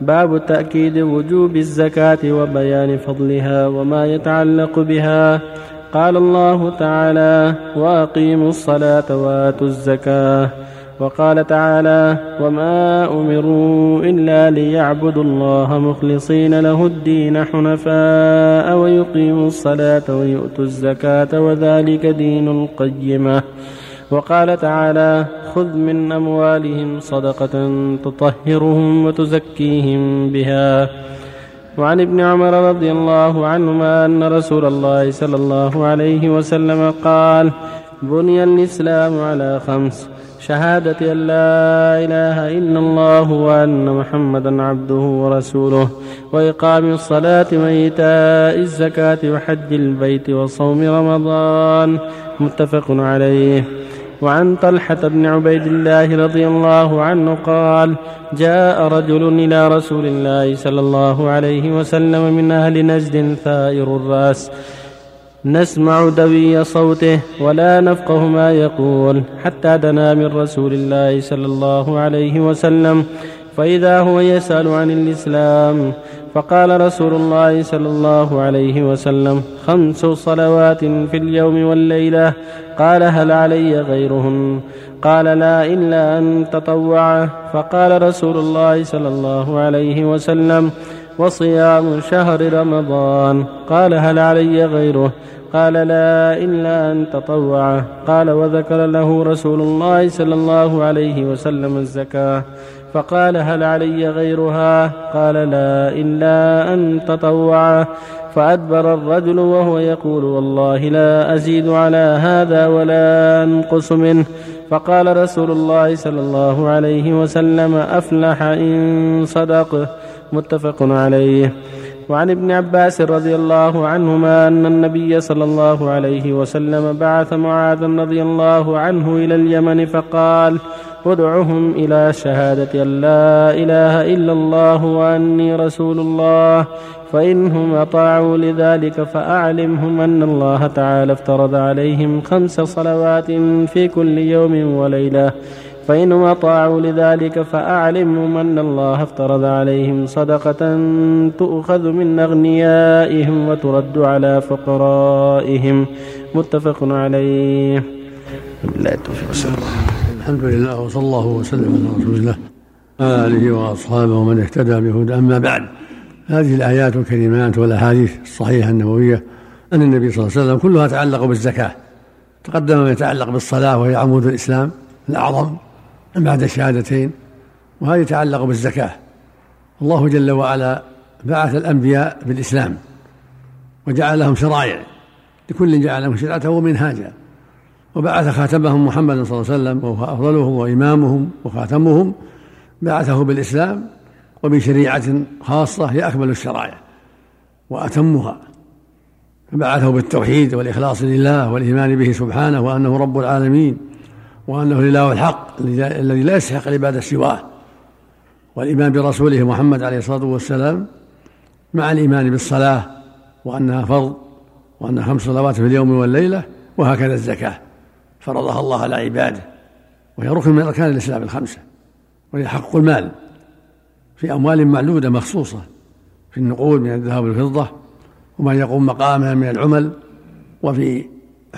باب تأكيد وجوب الزكاة وبيان فضلها وما يتعلق بها. قال الله تعالى وأقيموا الصلاة وآتوا الزكاة. وقال تعالى وما أمروا إلا ليعبدوا الله مخلصين له الدين حنفاء ويقيموا الصلاة ويؤتوا الزكاة وذلك دين القيمة. وقال تعالى خذ من أموالهم صدقة تطهرهم وتزكيهم بها. وعن ابن عمر رضي الله عنهما أن رسول الله صلى الله عليه وسلم قال بني الإسلام على خمس شهادة أن لا إله إلا الله وأن محمدا عبده ورسوله وإقام الصلاة وإيتاء الزكاة وحج البيت وصوم رمضان متفق عليه. وعن طلحة بن عبيد الله رضي الله عنه قال جاء رجل إلى رسول الله صلى الله عليه وسلم من أهل نجد ثائر الرأس. نسمع دوي صوته ولا نفقه ما يقول حتى دنا من رسول الله صلى الله عليه وسلم. فإذا هو يسأل عن الإسلام فقال رسول الله صلى الله عليه وسلم خمس صلوات في اليوم والليلة قال هل علي غيرهن؟ قال لا إلا أن تطوع. فقال رسول الله صلى الله عليه وسلم وصيام شهر رمضان. قال هل علي غيره؟ قال لا إلا أن تطوع. قال وذكر له رسول الله صلى الله عليه وسلم الزكاة. فقال هل علي غيرها؟ قال لا إلا أن تطوع فأدبر الرجل وهو يقول والله لا أزيد على هذا ولا أنقص منه. فقال رسول الله صلى الله عليه وسلم أفلح إن صدق. متفق عليه. وعن ابن عباس رضي الله عنهما أن النبي صلى الله عليه وسلم بعث معاذا رضي الله عنه إلى اليمن فقال ادعهم إلى شهادة أن لا إله إلا الله وأني رسول الله فإنهم أطاعوا لذلك فأعلمهم أن الله تعالى افترض عليهم خمس صلوات في كل يوم وليلة. فإنهم أطاعوا لذلك فأعلمهم أن الله افترض عليهم صدقة تؤخذ من أغنيائهم وترد على فقرائهم. متفق عليه. بالله التوفيق الحمد لله وصلى الله وسلم على رسول الله آله وأصحابه ومن اهتدى بهدى أما بعد هذه الآيات الكريمات والأحاديث الصحيحة النبوية أن النبي صلى الله عليه وسلم كلها تتعلق بالزكاة. تقدم ما يتعلق بالصلاة وهي عمود الإسلام الأعظم. بعد الشهادتين وهذا يتعلق بالزكاة. الله جل وعلا بعث الأنبياء بالإسلام وجعل لهم شرائع لكل جعل لهم ومنهاجا وبعث خاتمهم محمد صلى الله عليه وسلم وهو أفضلهم وإمامهم وخاتمهم بعثه بالإسلام وبشريعة خاصة هي أكمل الشرائع وأتمها. فبعثه بالتوحيد والإخلاص لله والإيمان به سبحانه وأنه رب العالمين. وأنه الإله الحق الذي لا يستحق العبادة سواه. والإيمان برسوله محمد عليه الصلاة والسلام مع الإيمان بالصلاة وأنها فرض وأنها خمس صلوات في اليوم والليلة وهكذا الزكاة. فرضها الله على عباده. وهي ركن من أركان الإسلام الخمسة. وهي حق المال. في أموال معلودة مخصوصة. في النقود من الذهب والفضة. وما يقوم مقامها من العمل. وفي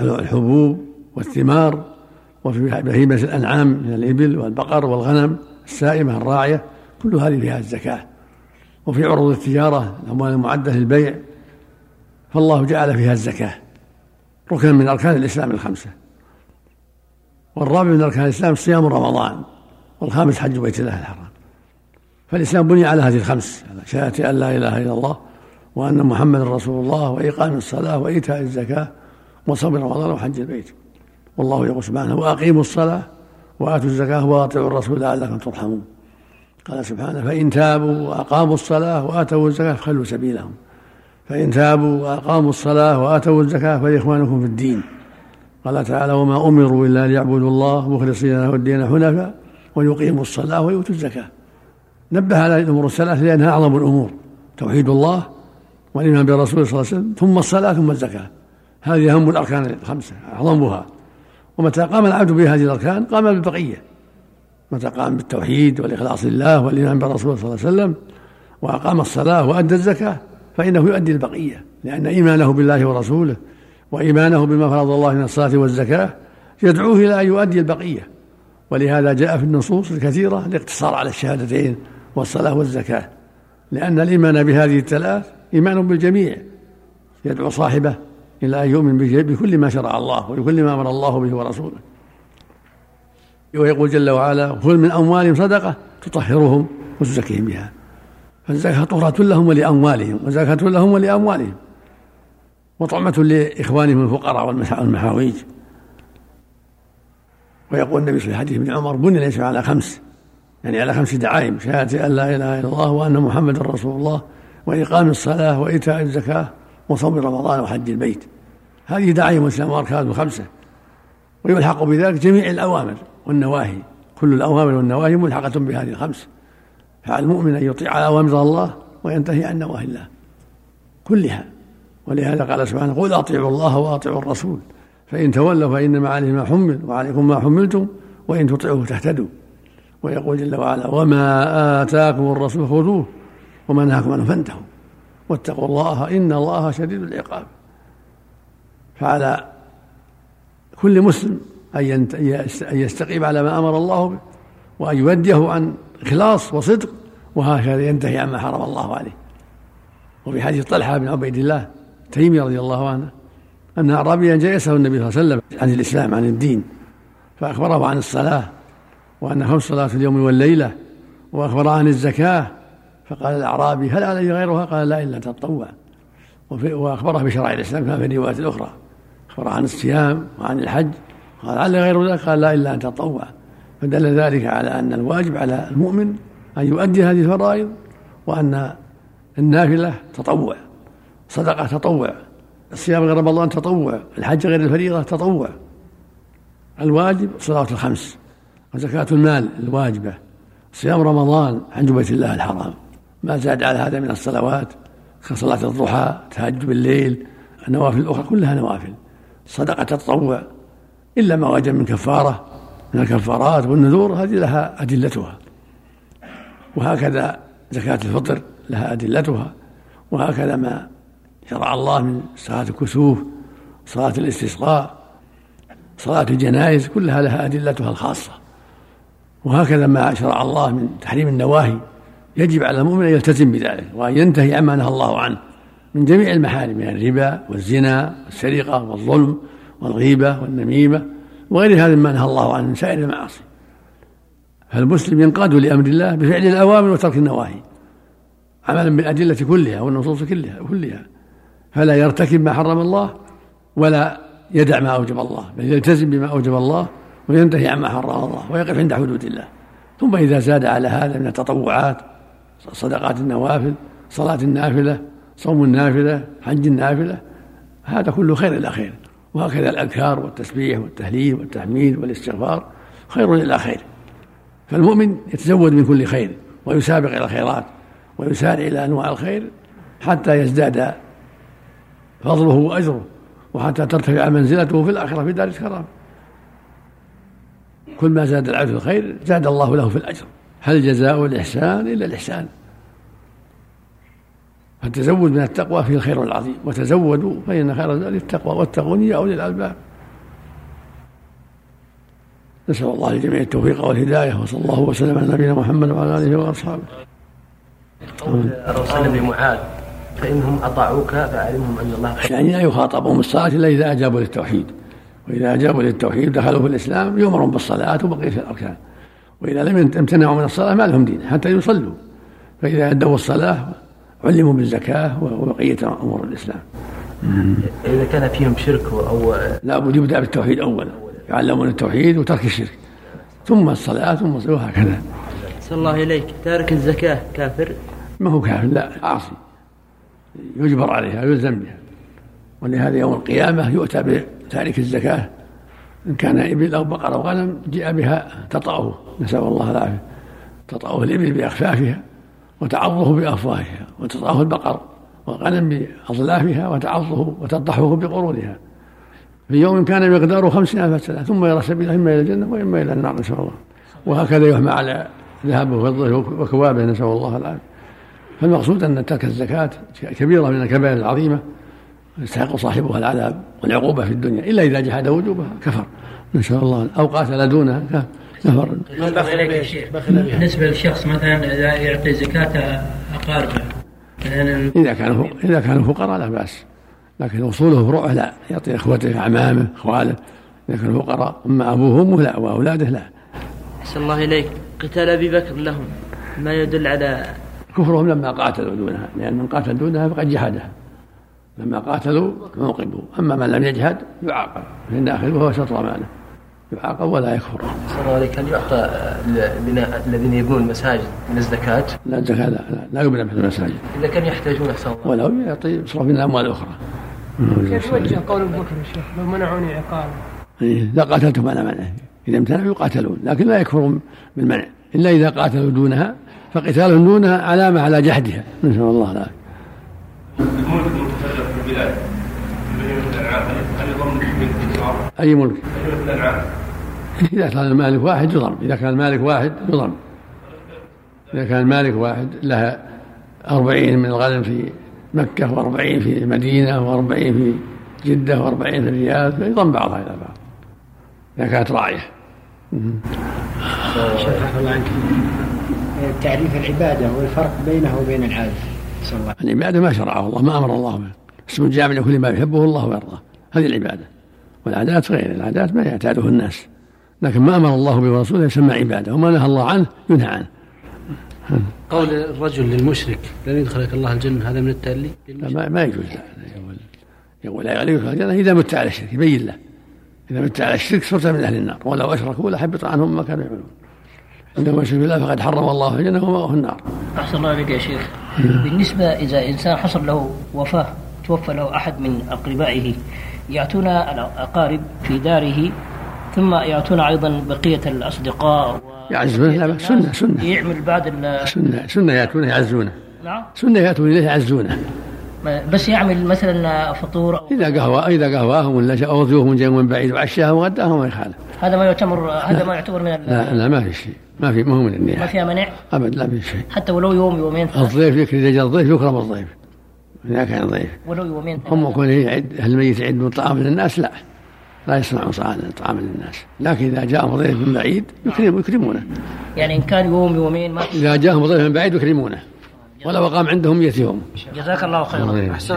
الحبوب والثمار. وفي بهيمة الأنعام من الإبل والبقر والغنم السائمة الراعية كل هذه فيها الزكاة. وفي عروض التجارة الأموال المعدة للبيع فالله جعل فيها الزكاة. ركنا من أركان الإسلام الخمسة. والرابع من أركان الإسلام صيام رمضان والخامس حج بيت الله الحرام. فالإسلام بني على هذه الخمس على شهادة أن لا إله إلا الله وأن محمدا رسول الله وإقام الصلاة وإيتاء الزكاة وصوم رمضان وحج البيت. والله يقول سبحانه وأقيموا الصلاة وآتوا الزكاة وأطيعوا الرسول لعلكم ترحمون. قال سبحانه فإن تابوا وأقاموا الصلاة وآتوا الزكاة فخلوا سبيلهم. فإن تابوا وأقاموا الصلاة وآتوا الزكاة فلإخوانكم في الدين. قال تعالى وما أمروا إلا ليعبدوا الله مخلصين له الدين حنفاء ويقيموا الصلاة ويؤتوا الزكاة. نبه على الأمور الثلاث لأنها أعظم الأمور. توحيد الله والإيمان برسوله صلى الله عليه وسلم ثم الصلاة ثم الزكاة. هذه أهم الأركان الخمسة أعظمها. ومتى قام العبد بهذه الأركان؟ قام بالبقية. متى قام بالتوحيد والإخلاص لله والإيمان بالرسول صلى الله عليه وسلم وأقام الصلاة وأدى الزكاة فإنه يؤدي البقية لأن إيمانه بالله ورسوله وإيمانه بما فرض الله من الصلاة والزكاة يدعوه إلى أن يؤدي البقية. ولهذا جاء في النصوص الكثيرة الاقتصار على الشهادتين والصلاة والزكاة لأن الإيمان بهذه الثلاث إيمان بالجميع يدعو صاحبه إلى أن يؤمن بكل ما شرع الله وبكل ما أمر الله به ورسوله. ويقول جل وعلا خذ من أموالهم صدقة تطهرهم وتزكيهم بها. فالزكاة طهرة لهم ولأموالهم وزكاة لهم ولأموالهم وطعمة لإخوانهم الفقراء والمحاويج. ويقول النبي في حديث ابن عمر بني الإسلام على خمس يعني على خمس دعائم شهادة أن لا إله إلا الله وأن محمدا رسول الله وإقام الصلاة وإيتاء الزكاة وصوم رمضان وحج البيت. هذه دعائم الإسلام وأركانه خمسة ويلحق بذلك جميع الأوامر والنواهي. كل الأوامر والنواهي ملحقة بهذه الخمس. فعلى المؤمن أن يطيع أوامر الله وينتهي عن نواهي الله. كلها. ولهذا قال سبحانه قل أطيعوا الله وأطيعوا الرسول. فإن تولوا فإنما عليه ما حمل وعليكم ما حملتم. وإن تطيعوه تهتدوا ويقول جل وعلا وما آتاكم الرسول خذوه وما نهاكم عنه فانتهوا. واتقوا الله إن الله شديد العقاب. فعلى كل مسلم أن يستقيم على ما أمر الله به وأن يوديه عن إخلاص وصدق وهكذا ينتهي عما حرم الله عليه. وفي حديث طلحة بن عبيد الله تيمي رضي الله عنه أن أعرابيا يسأل النبي صلى الله عليه وسلم عن الإسلام عن الدين فأخبره عن الصلاة وأن خمس صلاة اليوم والليلة وأخبره عن الزكاة فقال الأعرابي هل علي غيرها؟ قال لا إلا تطوع وأخبره بشرائع الإسلام كما في الروايات الأخرى. أخبره عن الصيام وعن الحج. قال هل غير ذلك؟ قال لا إلا أن تطوع فدل ذلك على أن الواجب على المؤمن أن يؤدي هذه الفرائض وأن النافلة تطوع. صدقة تطوع. الصيام غير رمضان تطوع. الحج غير الفريضة تطوع. الواجب صلاة الخمس وزكاة المال الواجبة. صيام رمضان عند بيت الله الحرام. ما زاد على هذا من الصلوات كصلاة الضحى تهجد بالليل النوافل الأخرى كلها نوافل. صدقة التطوع إلا ما وجد من كفارة من الكفارات والنذور هذه لها أدلتها. وهكذا زكاة الفطر لها أدلتها. وهكذا ما شرع الله من صلاة الكسوف صلاة الاستسقاء صلاة الجنائز كلها لها أدلتها الخاصة. وهكذا ما شرع الله من تحريم النواهي يجب على المؤمن أن يلتزم بذلك وأن ينتهي عما نهى الله عنه من جميع المحارم من يعني الربا والزنا والسرقة والظلم والغيبة والنميمة وغير هذا مما نهى الله عنه من سائر المعاصي. فالمسلم ينقاد لأمر الله بفعل الأوامر وترك النواهي عملا بالأدلة كلها والنصوص كلها كلها. فلا يرتكب ما حرم الله ولا يدع ما أوجب الله بل يلتزم بما أوجب الله وينتهي عما حرم الله ويقف عند حدود الله. ثم إذا زاد على هذا من التطوعات صدقات النوافل صلاة النافلة صوم النافلة حج النافلة هذا كله خير إلى خير وهكذا الأذكار والتسبيح والتهليل والتحميد والاستغفار خير إلى خير. فالمؤمن يتزود من كل خير ويسابق إلى الخيرات ويسارع إلى أنواع الخير حتى يزداد فضله وأجره وحتى ترتفع منزلته في الآخرة في دار الكرامة كل ما زاد العبد في الخير زاد الله له في الأجر. هل جزاء الإحسان إلا الإحسان؟ فالتزود من التقوى فيه الخير العظيم وتزودوا فإن خير الزاد التقوى واتقون يا أولي الألباب. نسأل الله للجميع التوفيق والهداية وصلى الله وسلم على نبينا محمد وعلى آله وأصحابه. قول الرسول بمعاذ فإنهم أطاعوك فأعلمهم أن الله يعني لا يخاطبهم الصلاة إلا إذا أجابوا للتوحيد وإذا أجابوا للتوحيد دخلوا في الإسلام يؤمرون بالصلاة وبقية الأركان. وإذا لم يمتنعوا من الصلاة ما لهم دين حتى يصلوا. فإذا أدوا الصلاة علموا بالزكاة وبقية أمور الإسلام. إذا كان فيهم شرك أو لا بد يبدأ بالتوحيد أولا. يعلمون التوحيد وترك الشرك. ثم الصلاة ثم الصلاة وهكذا. صلى الله إليك. تارك الزكاة كافر؟ ما هو كافر لا عاصي. يجبر عليها يلزم بها. ولهذا يوم القيامة يؤتى بتارك الزكاة. إن كان إبل أو بقر أو غنم جاء بها تطأه. نسأل الله العافية. تطأه الإبل بأخفافها وتعضه بأفواهها وتطأه البقر والغنم بأظلافها وتعضه وتطحه بقرونها. في يوم كان مقداره خمسين ألف سنة ثم يرى سبيله إما إلى الجنة وإما إلى النار نسأل الله. وهكذا يحمى على ذهب وفضه وكوابه نسأل الله العافية. فالمقصود أن ترك الزكاة كبيرة من الكبائر العظيمة. يستحق صاحبها العذاب والعقوبة في الدنيا إلا إذا جحد وجوبها كفر. نسأل الله أو قاتل دونها. كفر بالنسبة للشخص مثلا إذا يعطي زكاة أقاربه إذا كانوا إذا كانوا فقراء لا بأس. لكن أصوله فروعه لا. يعطي إخوته أعمامه أخواله. إذا كانوا فقراء أما أبوه وأمه لا وأولاده لا. أحسن الله إليك. قتال أبي بكر لهم ما يدل على كفرهم لما قاتلوا دونها. لأن من قاتل دونها فقد جحدها لما قاتلوا موقبوا أما من لم يجهد يعاقب. في الداخل وهو شطر ماله يعاقب ولا يكفر. صلى الله عليك هل يعطى البناء الذين يبنون المساجد من الزكاة؟ لا الزكاة لا لا, لا يبنى من المساجد. إذا كانوا يحتاجون أحسن الله. ولو يعطي يصرف من الأموال الأخرى. كيف يوجه قول بكر الشيخ لو منعوني عقالا؟ إيه لا قاتلتم على منعه إذا امتنعوا يقاتلون لكن لا يكفرون بالمنع إلا إذا قاتلوا دونها فقتالهم دونها علامة على جحدها نسأل الله العافية. أي ملك؟ إذا كان المالك واحد يضم إذا كان المالك واحد يضم إذا كان المالك واحد لها أربعين من الغنم في مكة وأربعين في المدينة وأربعين في جدة وأربعين في الرياض فيضم بعضها إلى بعض. إذا كانت راعية. الله عنك. تعريف العبادة والفرق بينه وبين الله العبادة ما شرعه الله ما أمر الله به. اسم جامع لكل ما يحبه الله ويرضاه. هذه العبادة. والعادات غير العادات ما يعتاده الناس. لكن ما أمر الله به ورسوله يسمى عبادة وما نهى الله عنه ينهى عنه. قول الرجل للمشرك لن يدخلك الله الجنة هذا من التألي لا ما, ما يجوز لا يقول يقول لا يدخل الجنة إذا مت على الشرك يبين له. إذا مت على الشرك صرت من أهل النار. ولو أشركوا لحبط عنهم ما كانوا يعملون. عندما يشرك بالله فقد حرم الله الجنة ومأواه النار. أحسن الله عليك يا شيخ. بالنسبة إذا إنسان حصل له وفاة توفى له أحد من أقربائه. يأتون الأقارب في داره ثم يأتون أيضا بقية الأصدقاء يعزونه. لا بأس سنة سنة. يعمل بعد ال- سنة سنة يأتونه يعزونه. نعم. سنة يأتون إليه يعزونه. بس يعمل مثلا فطور أو إذا قهوى إذا قهواهم ولا جاءوا ضيوفهم جاءوا من بعيد وعشاهم وغداهم ما يخالف هذا ما يعتبر هذا ما يعتبر من لا لا ما في شيء. ما في ما هو من ما النياحة فيها منع؟ أبد لا في شيء. حتى ولو يوم يومين. الضيف يكرم جاء الضيف يكرم الضيف. إذا كان ضيف ولو يومين. هم يكون يعد أهل الميت يعدون طعام للناس؟ لا. لا يصنعون طعاما للناس. لكن إذا جاءهم ضيف من بعيد يكرم يكرمونه. يعني إن كان يوم يومين ما إذا جاءهم ضيف من بعيد يكرمونه. ولو أقام عندهم 100 يوم. جزاك الله خيرا. أحسن